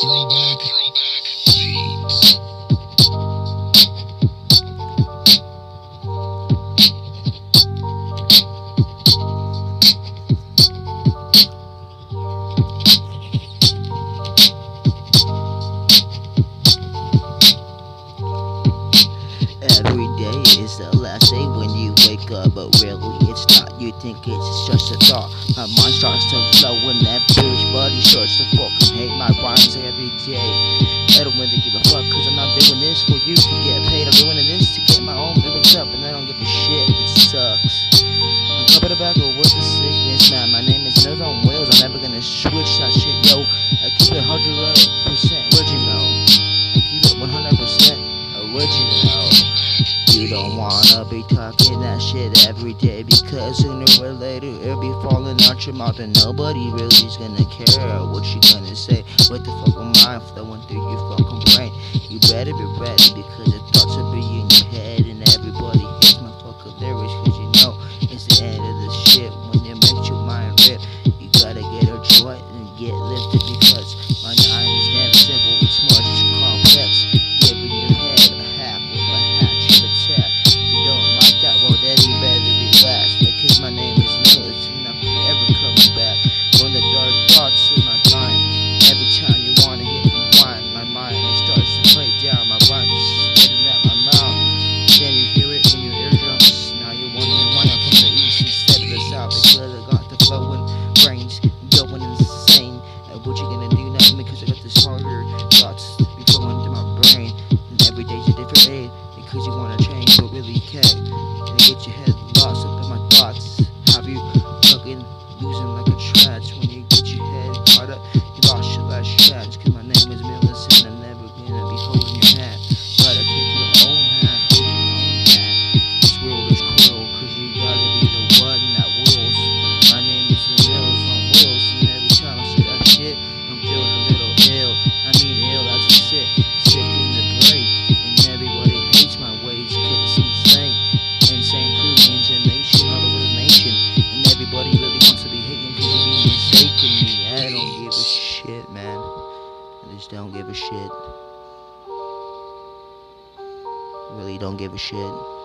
Throwback. Every day is the last day when you wake up, but really it's not. You think it's just a thought. a monster. wish that shit, yo. I keep it 100% original. I keep it 100% original. You don't wanna be talking that shit every day because sooner or later it'll be falling out your mouth and nobody really's gonna care what you gonna say. What the fuck am I flowing through your fucking brain? You better be ready because it's Cause you wanna change, but really you can't. And get your just don't give a shit. Really don't give a shit.